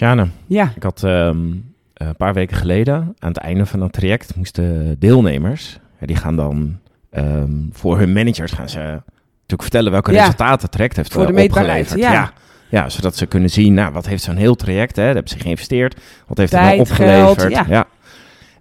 Sjane, Ja. ik had ehm, een paar weken geleden aan het einde van het traject moesten deelnemers, die gaan dan ehm, voor hun managers gaan ze natuurlijk vertellen welke Ja. resultaten het traject heeft Voor de eh, opgeleverd. ja. ja. Ja, zodat ze kunnen zien, nou, wat heeft zo'n heel traject, hè? Daar hebben ze geïnvesteerd. Wat heeft het Tijd, nou opgeleverd? geld, ja.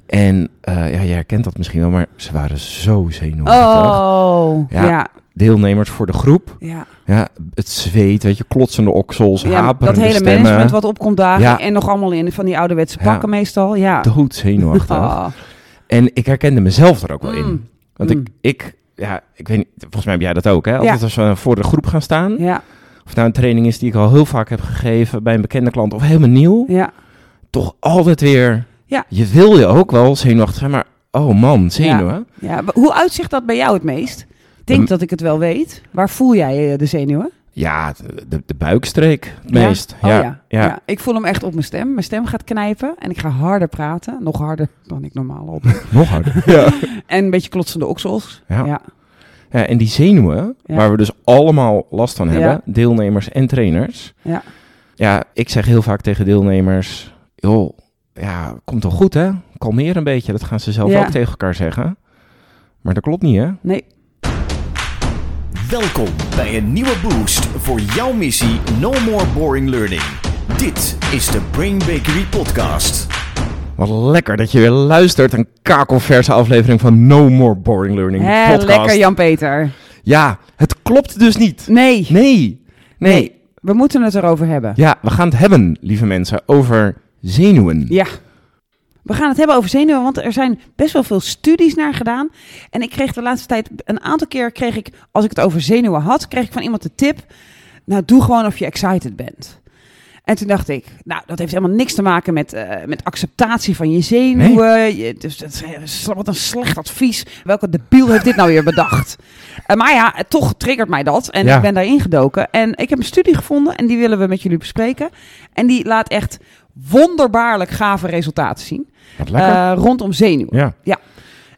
En eh, ja, je herkent dat misschien wel, maar ze waren zo zenuwachtig. Oh, Ja. Ja. ja. Deelnemers voor de groep. ja. Ja, het zweet, weet je, klotsende oksels, dat haperende hele stemmen. management wat opkomt dagen. Ja. En nog allemaal in van die ouderwetse Ja. pakken meestal. Ja. Doodzenuwachtig. Ah. En ik herkende mezelf er ook wel in. Mm. Want Mm. ik, ik, ja, ik weet niet, volgens mij heb jij dat ook, hè? Altijd Ja. als we voor de groep gaan staan, Ja, of nou een training is die ik al heel vaak heb gegeven bij een bekende klant of helemaal nieuw, ja. toch altijd weer, Ja. je wil je ook wel zenuwachtig zijn, maar oh man, zenuwen. ja. Maar Hoe uitzicht dat bij jou het meest? Ik denk dat ik het wel weet. Waar voel jij eh, de zenuwen? Ja, de, de buikstreek het Ja? meest. Oh, ja, ja. ja. Ik voel hem echt op mijn stem. Mijn stem gaat knijpen en ik ga harder praten. Nog harder dan ik normaal op. nog harder. ja. en een beetje klotsende oksels. Ja. ja. en die zenuwen, waar we dus allemaal last van hebben, deelnemers en trainers. Ja. Ja, ik zeg heel vaak tegen deelnemers, joh, ja, komt wel goed hè? Kalmeer een beetje, dat gaan ze zelf ook tegen elkaar zeggen. Maar dat klopt niet hè? Nee. Welkom bij een nieuwe boost voor jouw missie No More Boring Learning. Dit is de Brain Bakery Podcast. Wat lekker dat je weer luistert, een kakelverse aflevering van No More Boring Learning Hè, podcast. lekker Jan-Peter. Ja, het klopt dus niet. Nee. Nee, nee. We moeten het erover hebben. Ja, we gaan het hebben, lieve mensen, over zenuwen. Ja. We gaan het hebben over zenuwen, want er zijn best wel veel studies naar gedaan. En ik kreeg de laatste tijd, een aantal keer kreeg ik, als ik het over zenuwen had, kreeg ik van iemand de tip, nou doe gewoon of je excited bent. En toen dacht ik, nou dat heeft helemaal niks te maken met, eh, met acceptatie van je zenuwen. Je, dus, dat is, wat een slecht advies. Welke debiel heeft dit nou weer bedacht? Eh, maar ja, toch triggert mij dat. En Ja. ik ben daarin gedoken. En ik heb een studie gevonden en die willen we met jullie bespreken. En die laat echt wonderbaarlijk gave resultaten zien. Eh, rondom zenuwen. ja.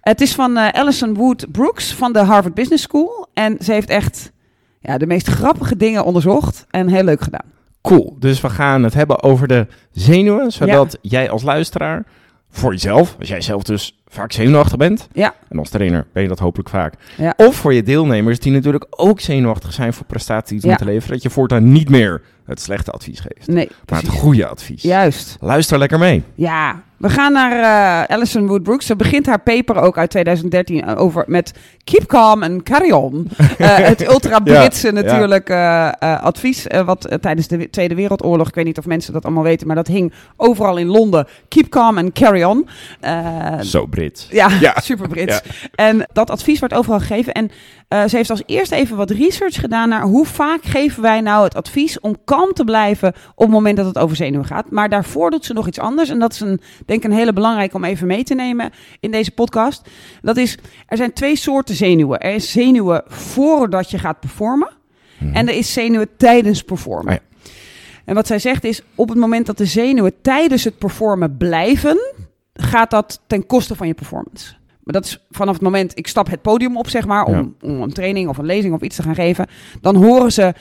Het is van eh, Alison Wood Brooks van de Harvard Business School. En ze heeft echt ja, de meest grappige dingen onderzocht en heel leuk gedaan. Cool. Dus we gaan het hebben over de zenuwen, zodat jij als luisteraar voor jezelf, als jij zelf dus vaak zenuwachtig bent, Ja. en als trainer ben je dat hopelijk vaak, Ja. of voor je deelnemers die natuurlijk ook zenuwachtig zijn voor prestaties Ja. moeten leveren, dat je voortaan niet meer het slechte advies geeft, Nee, maar het goede advies. Juist. Luister lekker mee. Ja, we gaan naar eh Alison Wood Brooks. Ze begint haar paper ook uit 2013 over met Keep Calm and Carry On. Eh, het ultra-Britse Ja, natuurlijk eh, advies, wat tijdens de Tweede Wereldoorlog, ik weet niet of mensen dat allemaal weten, maar dat hing overal in Londen. Keep Calm and Carry On. Zo Brits. Ja, Ja. super Brits. En dat advies wordt overal gegeven. En eh, ze heeft als eerste even wat research gedaan naar hoe vaak geven wij nou het advies om kalm te blijven op het moment dat het over zenuwen gaat. Maar daarvoor doet ze nog iets anders. En dat is een, denk ik een hele belangrijke om even mee te nemen in deze podcast. Dat is, er zijn twee soorten zenuwen. Er is zenuwen voordat je gaat performen. En er is zenuwen tijdens performen. Oh En wat zij zegt is, op het moment dat de zenuwen tijdens het performen blijven, gaat dat ten koste van je performance. Maar dat is vanaf het moment, ik stap het podium op, zeg maar, om, om een training of een lezing of iets te gaan geven. Dan horen ze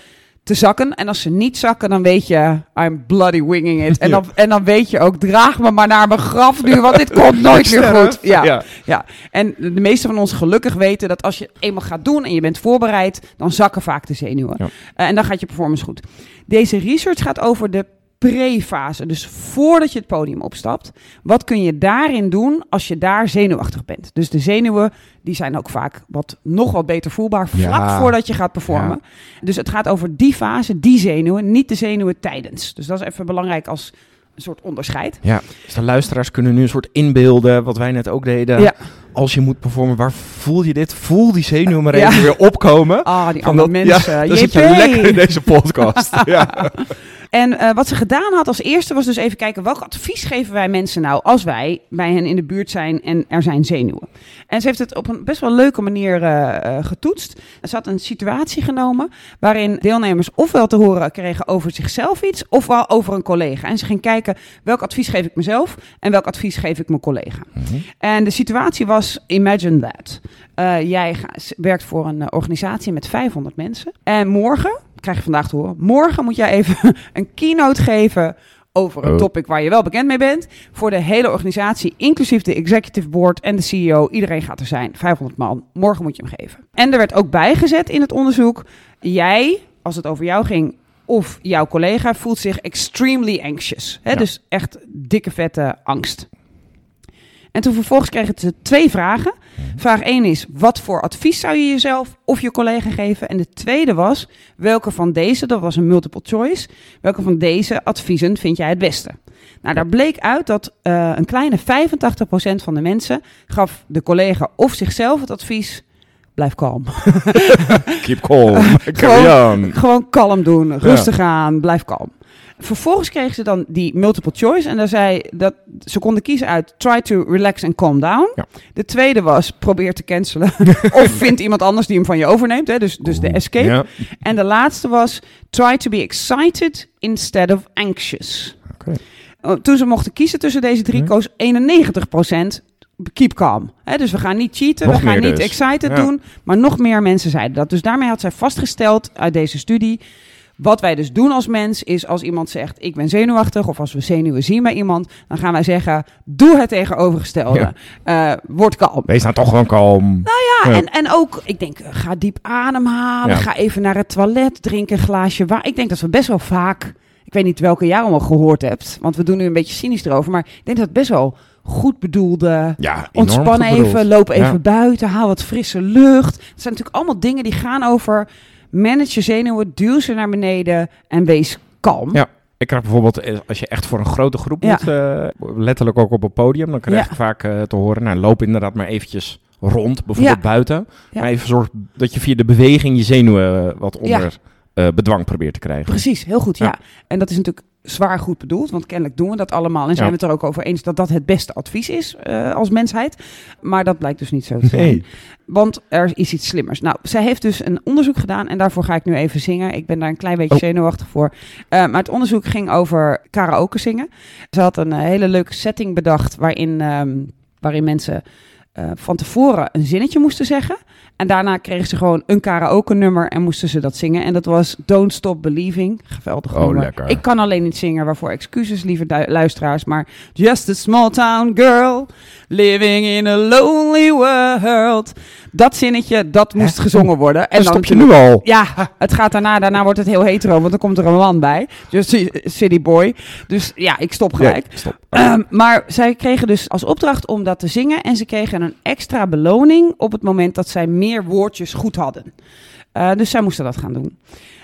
te zakken. En als ze niet zakken, dan weet je, I'm bloody winging it. En, dan, en dan weet je ook, draag me maar naar mijn graf nu, want dit komt nooit meer goed. Ja. Ja. Ja, en de meeste van ons gelukkig weten dat als je eenmaal gaat doen en je bent voorbereid, dan zakken vaak de zenuwen. Ja. Eh, en dan gaat je performance goed. Deze research gaat over de pre-fase, dus voordat je het podium opstapt. Wat kun je daarin doen als je daar zenuwachtig bent? Dus de zenuwen, die zijn ook vaak wat, nog wat beter voelbaar vlak Ja. voordat je gaat performen. Dus het gaat over die fase, die zenuwen, niet de zenuwen tijdens. Dus dat is even belangrijk als een soort onderscheid. Ja, dus de luisteraars kunnen nu een soort inbeelden, wat wij net ook deden. Ja. Als je moet performen, waar voel je dit? Voel die zenuwen maar Ja. even weer opkomen. Ah, die andere dat- mensen. Ja, dan zit je lekker in deze podcast. ja. En eh, wat ze gedaan had als eerste was dus even kijken welk advies geven wij mensen nou als wij bij hen in de buurt zijn en er zijn zenuwen. En ze heeft het op een best wel leuke manier eh, getoetst. Ze had een situatie genomen waarin deelnemers ofwel te horen kregen over zichzelf iets ofwel over een collega. En ze ging kijken welk advies geef ik mezelf en welk advies geef ik mijn collega. En de situatie was, imagine that. Jij werkt voor een organisatie met 500 mensen. En morgen, krijg je vandaag te horen, morgen moet jij even een keynote geven over een Oh. topic waar je wel bekend mee bent. Voor de hele organisatie, inclusief de executive board en de CEO. Iedereen gaat er zijn. 500 man. Morgen moet je hem geven. En er werd ook bijgezet in het onderzoek. Jij, als het over jou ging, of jouw collega voelt zich extremely anxious. Hè? Ja. Dus echt dikke vette angst. En toen vervolgens kregen ze twee vragen. Vraag 1 is, wat voor advies zou je jezelf of je collega geven? En de tweede was, welke van deze, dat was een multiple choice, welke van deze adviezen vind jij het beste? Nou, daar bleek uit dat eh, een kleine 85% van de mensen gaf de collega of zichzelf het advies, blijf kalm. Keep calm. Carry on. Gewoon kalm doen, rustig aan, blijf kalm. Vervolgens kregen ze dan die multiple choice en daar zei dat ze konden kiezen uit try to relax and calm down. Ja. De tweede was probeer te cancelen of vind iemand anders die hem van je overneemt, hè? Dus, dus de escape. Ja. En de laatste was try to be excited instead of anxious. Oh, Toen ze mochten kiezen tussen deze drie, koos 91% keep calm. Dus we gaan niet cheaten, Nog we gaan niet dus. excited Ja. doen. Maar nog meer mensen zeiden dat. Dus daarmee had zij vastgesteld uit deze studie... Wat wij dus doen als mens is als iemand zegt ik ben zenuwachtig of als we zenuwen zien bij iemand, dan gaan wij zeggen doe het tegenovergestelde. Eh, word kalm. Wees nou toch gewoon kalm. Ja, Ja. En, en ook, ik denk, eh, ga diep ademhalen. Ja. Ga even naar het toilet, drink een glaasje water. Ik denk dat we best wel vaak, ik weet niet welke jij allemaal gehoord hebt, want we doen nu een beetje cynisch erover, maar ik denk dat het best wel goed bedoelde. Ja, Ontspan goed even, bedoeld. loop even Ja. buiten, haal wat frisse lucht. Het zijn natuurlijk allemaal dingen die gaan over manage je zenuwen, duw ze naar beneden en wees kalm. Ja. Ik krijg bijvoorbeeld, eh, als je echt voor een grote groep Ja. moet, eh, letterlijk ook op een podium, dan krijg Ja. je vaak eh, te horen, nou loop inderdaad maar eventjes rond, bijvoorbeeld Ja. buiten. Ja. Maar even zorg dat je via de beweging je zenuwen wat onder bedwang probeert te krijgen. Precies, heel goed. Ja. En dat is natuurlijk zwaar goed bedoeld, want kennelijk doen we dat allemaal en zijn Ja. we het er ook over eens dat dat het beste advies is eh, als mensheid. Maar dat blijkt dus niet zo te zijn. Nee. Want er is iets slimmers. Nou, zij heeft dus een onderzoek gedaan en daarvoor ga ik nu even zingen. Ik ben daar een klein beetje Oh. zenuwachtig voor. Eh, maar het onderzoek ging over karaoke zingen. Ze had een eh, hele leuke setting bedacht waarin, ehm, waarin mensen eh, van tevoren een zinnetje moesten zeggen. En daarna kregen ze gewoon een karaoke nummer en moesten ze dat zingen. En dat was Don't Stop Believing. Geweldig Oh, nummer. lekker. Ik kan alleen niet zingen, waarvoor excuses, lieve luisteraars. Maar Just a small town girl, living in a lonely world. Dat zinnetje, dat moest gezongen worden. En stop je nu al. ja, het gaat daarna, daarna wordt het heel hetero, want dan komt er een man bij. Just a city boy. Dus ja, ik stop gelijk. Ja, stop. Ehm, maar zij kregen dus als opdracht om dat te zingen. En ze kregen een extra beloning op het moment dat zij meer woordjes goed hadden. Eh, dus zij moesten dat gaan doen.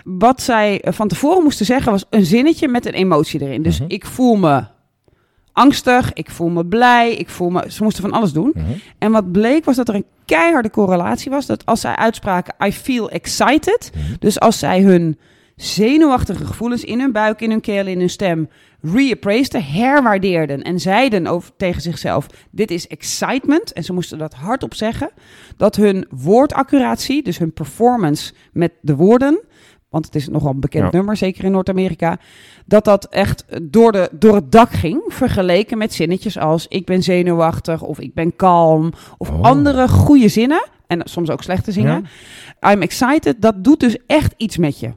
Wat zij eh, van tevoren moesten zeggen was een zinnetje met een emotie erin. Dus Mhm. ik voel me angstig, ik voel me blij, ik voel me... Ze moesten van alles doen. Mhm. En wat bleek was dat er een keiharde correlatie was. Dat als zij uitspraken I feel excited. Mhm. Dus als zij hun zenuwachtige gevoelens in hun buik, in hun keel, in hun stem reappraiseden, herwaardeerden en zeiden over, tegen zichzelf: Dit is excitement. En ze moesten dat hardop zeggen. Dat hun woordaccuratie, dus hun performance met de woorden. Want het is nogal een bekend Ja. nummer, zeker in Noord-Amerika. Dat dat echt door, de, door het dak ging. Vergeleken met zinnetjes als: Ik ben zenuwachtig. of ik ben kalm. Of Oh. andere goede zinnen. En soms ook slechte zinnen. I'm excited. Dat doet dus echt iets met je.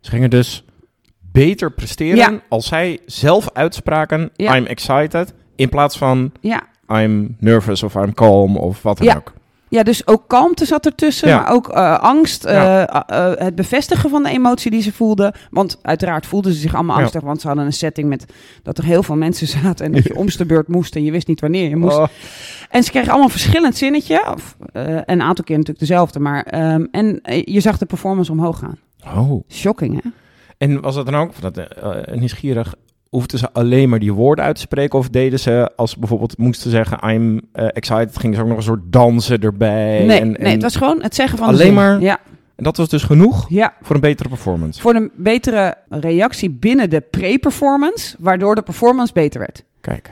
Ze gingen dus beter presteren Ja. als zij zelf uitspraken. I'm excited in plaats van Ja. I'm nervous of I'm calm of wat dan ook. Ja, dus ook kalmte zat ertussen, Ja. maar ook eh, angst, eh, Ja. eh, het bevestigen van de emotie die ze voelden. Want uiteraard voelden ze zich allemaal Ja. angstig, want ze hadden een setting met dat er heel veel mensen zaten en dat je omste beurt moest en je wist niet wanneer je moest. Oh. En ze kregen allemaal een verschillend zinnetje, of, een aantal keer natuurlijk dezelfde, maar ehm, en je zag de performance omhoog gaan. Oh. Shocking, hè? En was het dan ook, dat, nieuwsgierig, hoefden ze alleen maar die woorden uit te spreken? Of deden ze, als ze bijvoorbeeld moesten zeggen I'm eh, excited, gingen ze ook nog een soort dansen erbij? Nee, en, nee, en, het was gewoon het zeggen van de alleen maar- Ja, en dat was dus genoeg ja. voor een betere performance. Voor een betere reactie binnen de pre-performance, waardoor de performance beter werd. Kijk.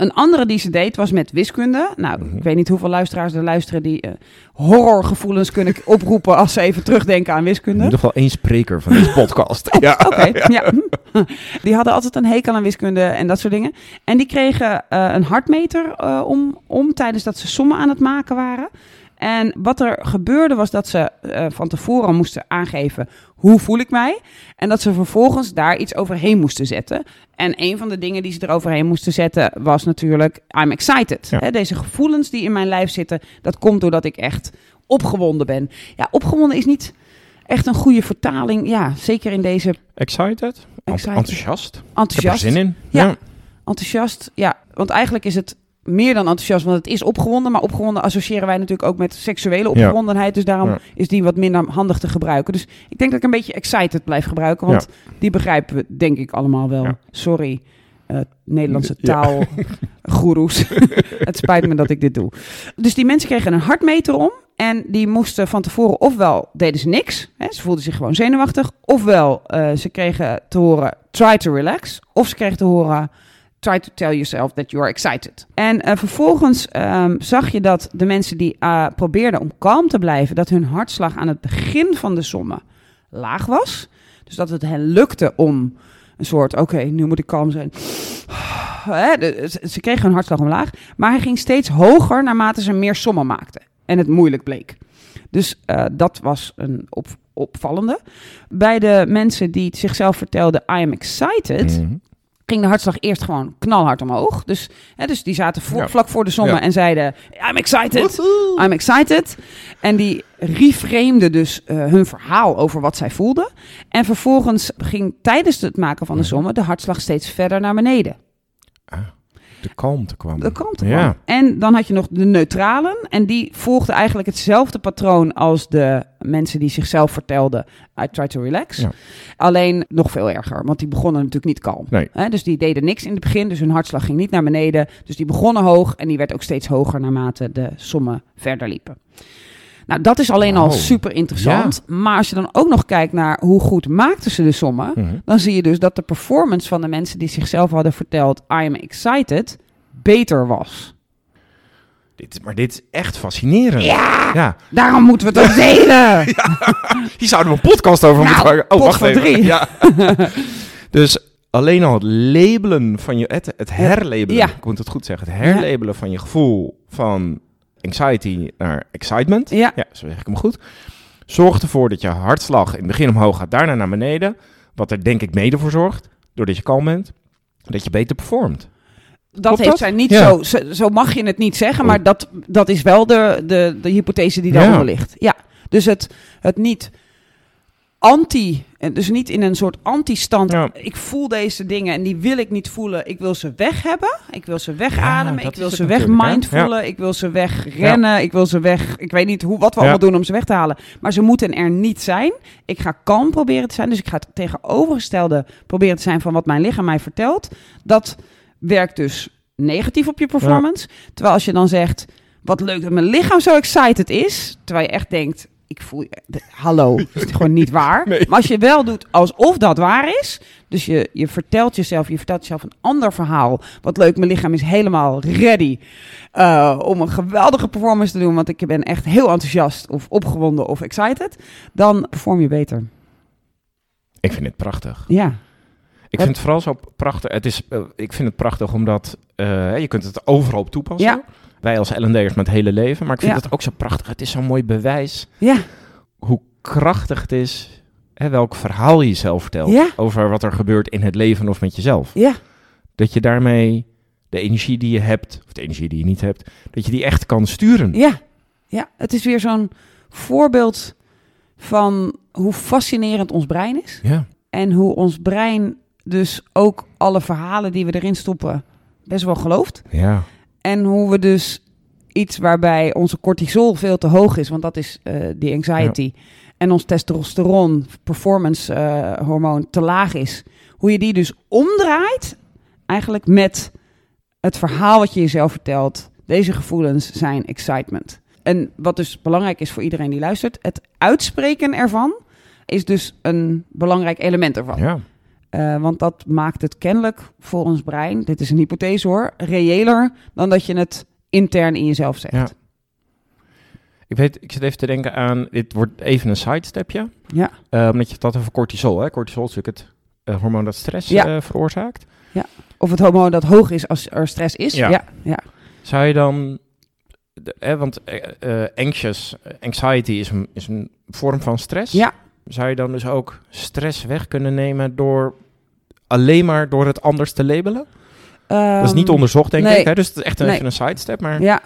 Een andere die ze deed was met wiskunde. Nou, Mhm. ik weet niet hoeveel luisteraars er luisteren die eh, horrorgevoelens kunnen oproepen als ze even terugdenken aan In wiskunde. ieder geval één spreker van deze podcast. ja. Oké, ja. Die hadden altijd een hekel aan wiskunde en dat soort dingen. En die kregen eh, een hartmeter eh, om, om tijdens dat ze sommen aan het maken waren. En wat er gebeurde was dat ze eh, van tevoren moesten aangeven hoe voel ik mij. En dat ze vervolgens daar iets overheen moesten zetten. En een van de dingen die ze eroverheen moesten zetten was natuurlijk I'm excited. Ja. Deze gevoelens die in mijn lijf zitten, dat komt doordat ik echt opgewonden ben. Ja, opgewonden is niet echt een goede vertaling. Ja, zeker in deze Excited? Excited. Enthousiast? Ik heb er enthousiast. zin in. Ja. Enthousiast, ja. Want eigenlijk is het meer dan enthousiast, want het is opgewonden. Maar opgewonden associëren wij natuurlijk ook met seksuele opgewondenheid. Dus daarom Ja. is die wat minder handig te gebruiken. Dus ik denk dat ik een beetje excited blijf gebruiken. Want die begrijpen we denk ik allemaal wel. Ja. Sorry, eh, Nederlandse taalgoeroes. het spijt me dat ik dit doe. Dus die mensen kregen een hartmeter om. En die moesten van tevoren ofwel deden ze niks. Hè, ze voelden zich gewoon zenuwachtig. Ofwel eh, ze kregen te horen try to relax. Of ze kregen te horen try to tell yourself that you are excited. En eh, vervolgens ehm, zag je dat de mensen die eh, probeerden om kalm te blijven, dat hun hartslag aan het begin van de sommen laag was. Dus dat het hen lukte om een soort, oké, nu moet ik kalm zijn. Ze- kregen hun hartslag omlaag, maar hij ging steeds hoger naarmate ze meer sommen maakten. En het moeilijk bleek. Dus eh, dat was een op, opvallende. Bij de mensen die zichzelf vertelden, I am excited, Mhm. Ging de hartslag eerst gewoon knalhard omhoog. Dus, hè, dus die zaten voor- Ja. vlak voor de sommen Ja. en zeiden: I'm excited. I'm excited. En die reframeden dus eh, hun verhaal over wat zij voelden. En vervolgens ging tijdens het maken van de sommen de hartslag steeds verder naar beneden. De kalmte kwam. De kant Ja. En dan had je nog de neutralen. En die volgden eigenlijk hetzelfde patroon als de mensen die zichzelf vertelden: I try to relax. Ja. Alleen nog veel erger, want die begonnen natuurlijk niet kalm. Nee. Hè, dus die deden niks in het begin, dus hun hartslag ging niet naar beneden. Dus die begonnen hoog en die werd ook steeds hoger naarmate de sommen verder liepen. Nou, dat is alleen al Wauw. super interessant. Maar als je dan ook nog kijkt naar hoe goed maakten ze de sommen, Mhm. dan zie je dus dat de performance van de mensen die zichzelf hadden verteld I am excited beter was. Dit, maar dit is echt fascinerend. Ja, Ja. daarom moeten we het ook delen. Hier zouden we een podcast over Nou, moeten maken. Oh, wacht even. drie. Ja. dus alleen al het labelen van je... Het, het herlabelen, Ja. ik moet het goed zeggen. Het herlabelen van je gevoel van anxiety naar excitement. Ja. Ja, zo zeg ik hem goed. Zorgt ervoor dat je hartslag in het begin omhoog gaat, daarna naar beneden. Wat er denk ik mede voor zorgt, doordat je kalm bent, dat je beter performt. Dat Klopt heeft dat? zij niet Ja. zo, zo. Zo mag je het niet zeggen, Oh. maar dat, dat is wel de, de, de hypothese die Ja. daaronder ligt. Ja, dus het, het niet anti, eh, dus niet in een soort anti-stand. Ja. Ik voel deze dingen en die wil ik niet voelen. Ik wil ze weg hebben. Ik wil ze wegademen. ik wil ze weg. Ik wil ze wegrennen. Ik wil ze weg. Ik weet niet hoe, wat we allemaal doen om ze weg te halen. Maar ze moeten er niet zijn. Ik ga kalm proberen te zijn. Dus ik ga het tegenovergestelde proberen te zijn van wat mijn lichaam mij vertelt. Dat werkt dus negatief op je performance. Terwijl als je dan zegt, wat leuk dat mijn lichaam zo excited is. Terwijl je echt denkt, ik voel, de- hallo, dat is gewoon niet waar. Nee. Maar als je wel doet alsof dat waar is. Dus je, je vertelt jezelf, je vertelt jezelf een ander verhaal. Wat leuk, mijn lichaam is helemaal ready eh, om een geweldige performance te doen. Want ik ben echt heel enthousiast of opgewonden of excited. Dan perform je beter. Ik vind het prachtig. Ja, Ik Wat- vind het vooral zo prachtig. Het is, eh, ik vind het prachtig omdat eh, je kunt het overal op toepassen. Ja. Wij als L&D'ers met het hele leven. Maar ik vind Ja. het ook zo prachtig. Het is zo'n mooi bewijs ja, hoe krachtig het is. Hè, welk verhaal je jezelf vertelt. Ja. Over wat er gebeurt in het leven of met jezelf. ja. Dat je daarmee de energie die je hebt, of de energie die je niet hebt, dat je die echt kan sturen. Ja, ja. het is weer zo'n voorbeeld van hoe fascinerend ons brein is. Ja. En hoe ons brein dus ook alle verhalen die we erin stoppen best wel gelooft. Ja. En hoe we dus iets waarbij onze cortisol veel te hoog is, want dat is eh, die anxiety. En ons testosteron, performance eh, hormoon, te laag is. Hoe je die dus omdraait, eigenlijk met het verhaal wat je jezelf vertelt. Deze gevoelens zijn excitement. En wat dus belangrijk is voor iedereen die luistert, het uitspreken ervan is dus een belangrijk element ervan. ja. Eh, want dat maakt het kennelijk voor ons brein, dit is een hypothese hoor, reëler dan dat je het intern in jezelf zegt. Ja. Ik weet, ik zit even te denken aan, dit wordt even een sidestepje. Ja. Eh, omdat je het had over cortisol. Hè? Cortisol is natuurlijk het eh, hormoon dat stress Ja. veroorzaakt. Of het hormoon dat hoog is als er stress is. Ja. Ja, ja. Zou je dan de- want eh, eh, anxious, anxiety is een, is een vorm van stress. Ja. Zou je dan dus ook stress weg kunnen nemen door alleen maar door het anders te labelen? dat is niet Ehm, onderzocht, denk nee. ik. Hè? Dus het is echt Nee. even een sidestep. Maar Ja,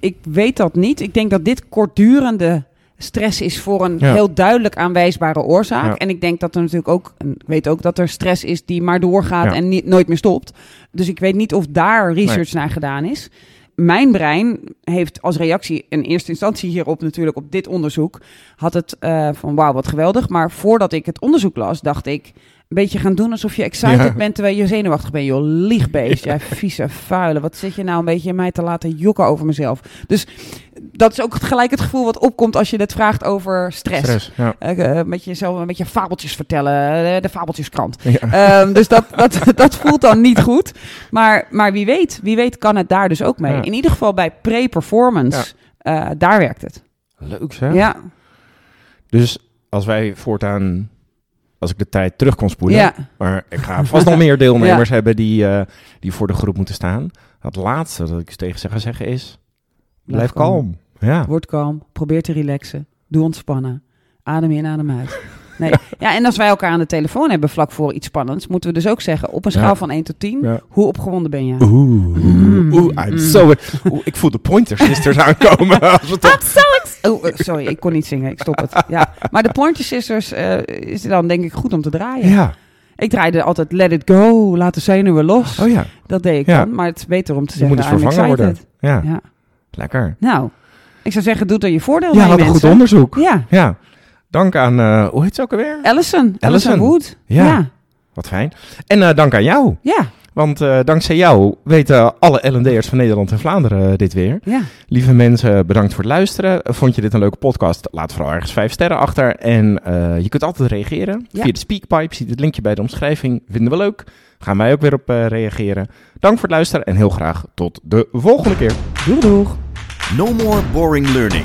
ik weet dat niet. Ik denk dat dit kortdurende stress is voor een Ja. heel duidelijk aanwijsbare oorzaak. Ja. En ik denk dat er natuurlijk ook, ik weet ook dat er stress is die maar doorgaat Ja. en niet, nooit meer stopt. Dus ik weet niet of daar research naar gedaan is. Mijn brein heeft als reactie in eerste instantie hierop natuurlijk op dit onderzoek had het eh, van wauw wat geweldig. Maar voordat ik het onderzoek las, dacht ik beetje gaan doen alsof je excited Ja. bent terwijl je zenuwachtig bent. Joh, liegbeest, jij vieze vuile. Wat zit je nou een beetje mij te laten jokken over mezelf? Dus dat is ook gelijk het gevoel wat opkomt als je het vraagt over stress. stress. Ja. Eh, eh, met jezelf een beetje fabeltjes vertellen, eh, de fabeltjeskrant. Ja. Ehm, dus dat, dat, dat voelt dan niet goed. Maar, maar wie weet, wie weet kan het daar dus ook mee. Ja. In ieder geval bij pre-performance, eh, daar werkt het. Leuk zeg. Ja, Dus als wij voortaan, als ik de tijd terug kon spoelen, ja. maar ik ga vast nog meer deelnemers hebben die, eh, die voor de groep moeten staan. Het laatste dat ik tegen ze ga zeggen is, blijf, kalm. Ja. Word kalm, probeer te relaxen, doe ontspannen, adem in, adem uit. Nee. Ja, en als wij elkaar aan de telefoon hebben vlak voor iets spannends, moeten we dus ook zeggen, op een schaal Ja. van 1 tot 10, Ja. hoe opgewonden ben je? Oeh, Mm. oeh, I'm Mm. so... Oeh, ik voel de Pointer Sisters aankomen. Als we toch... Oh, eh, sorry, ik kon niet zingen, ik stop het. Ja. Maar de Pointer Sisters eh, is dan denk ik goed om te draaien. Ja, Ik draaide altijd Let It Go, laat de zenuwen los. oh ja. Dat deed ik Ja. dan, maar het is beter om te Je zeggen, moet eens I'm vervangen worden. Ja, Ja. lekker. Nou, ik zou zeggen, doe er je voordeel Ja, mee, wat een goed mensen. onderzoek. Ja, Ja. Dank aan, eh, hoe heet ze ook alweer? Allison, Allison. Wood. Ja. ja. Wat fijn. En eh, dank aan jou. Ja, Want eh, dankzij jou weten alle L&D'ers van Nederland en Vlaanderen dit weer. ja. Lieve mensen, bedankt voor het luisteren. Vond je dit een leuke podcast? Laat vooral ergens vijf sterren achter. En eh, je kunt altijd reageren Ja. via de Speakpipe. Ziet het linkje bij de omschrijving. Vinden we leuk. Gaan wij ook weer op eh, reageren. Dank voor het luisteren en heel graag tot de volgende keer. Doeg, doeg. No more boring learning.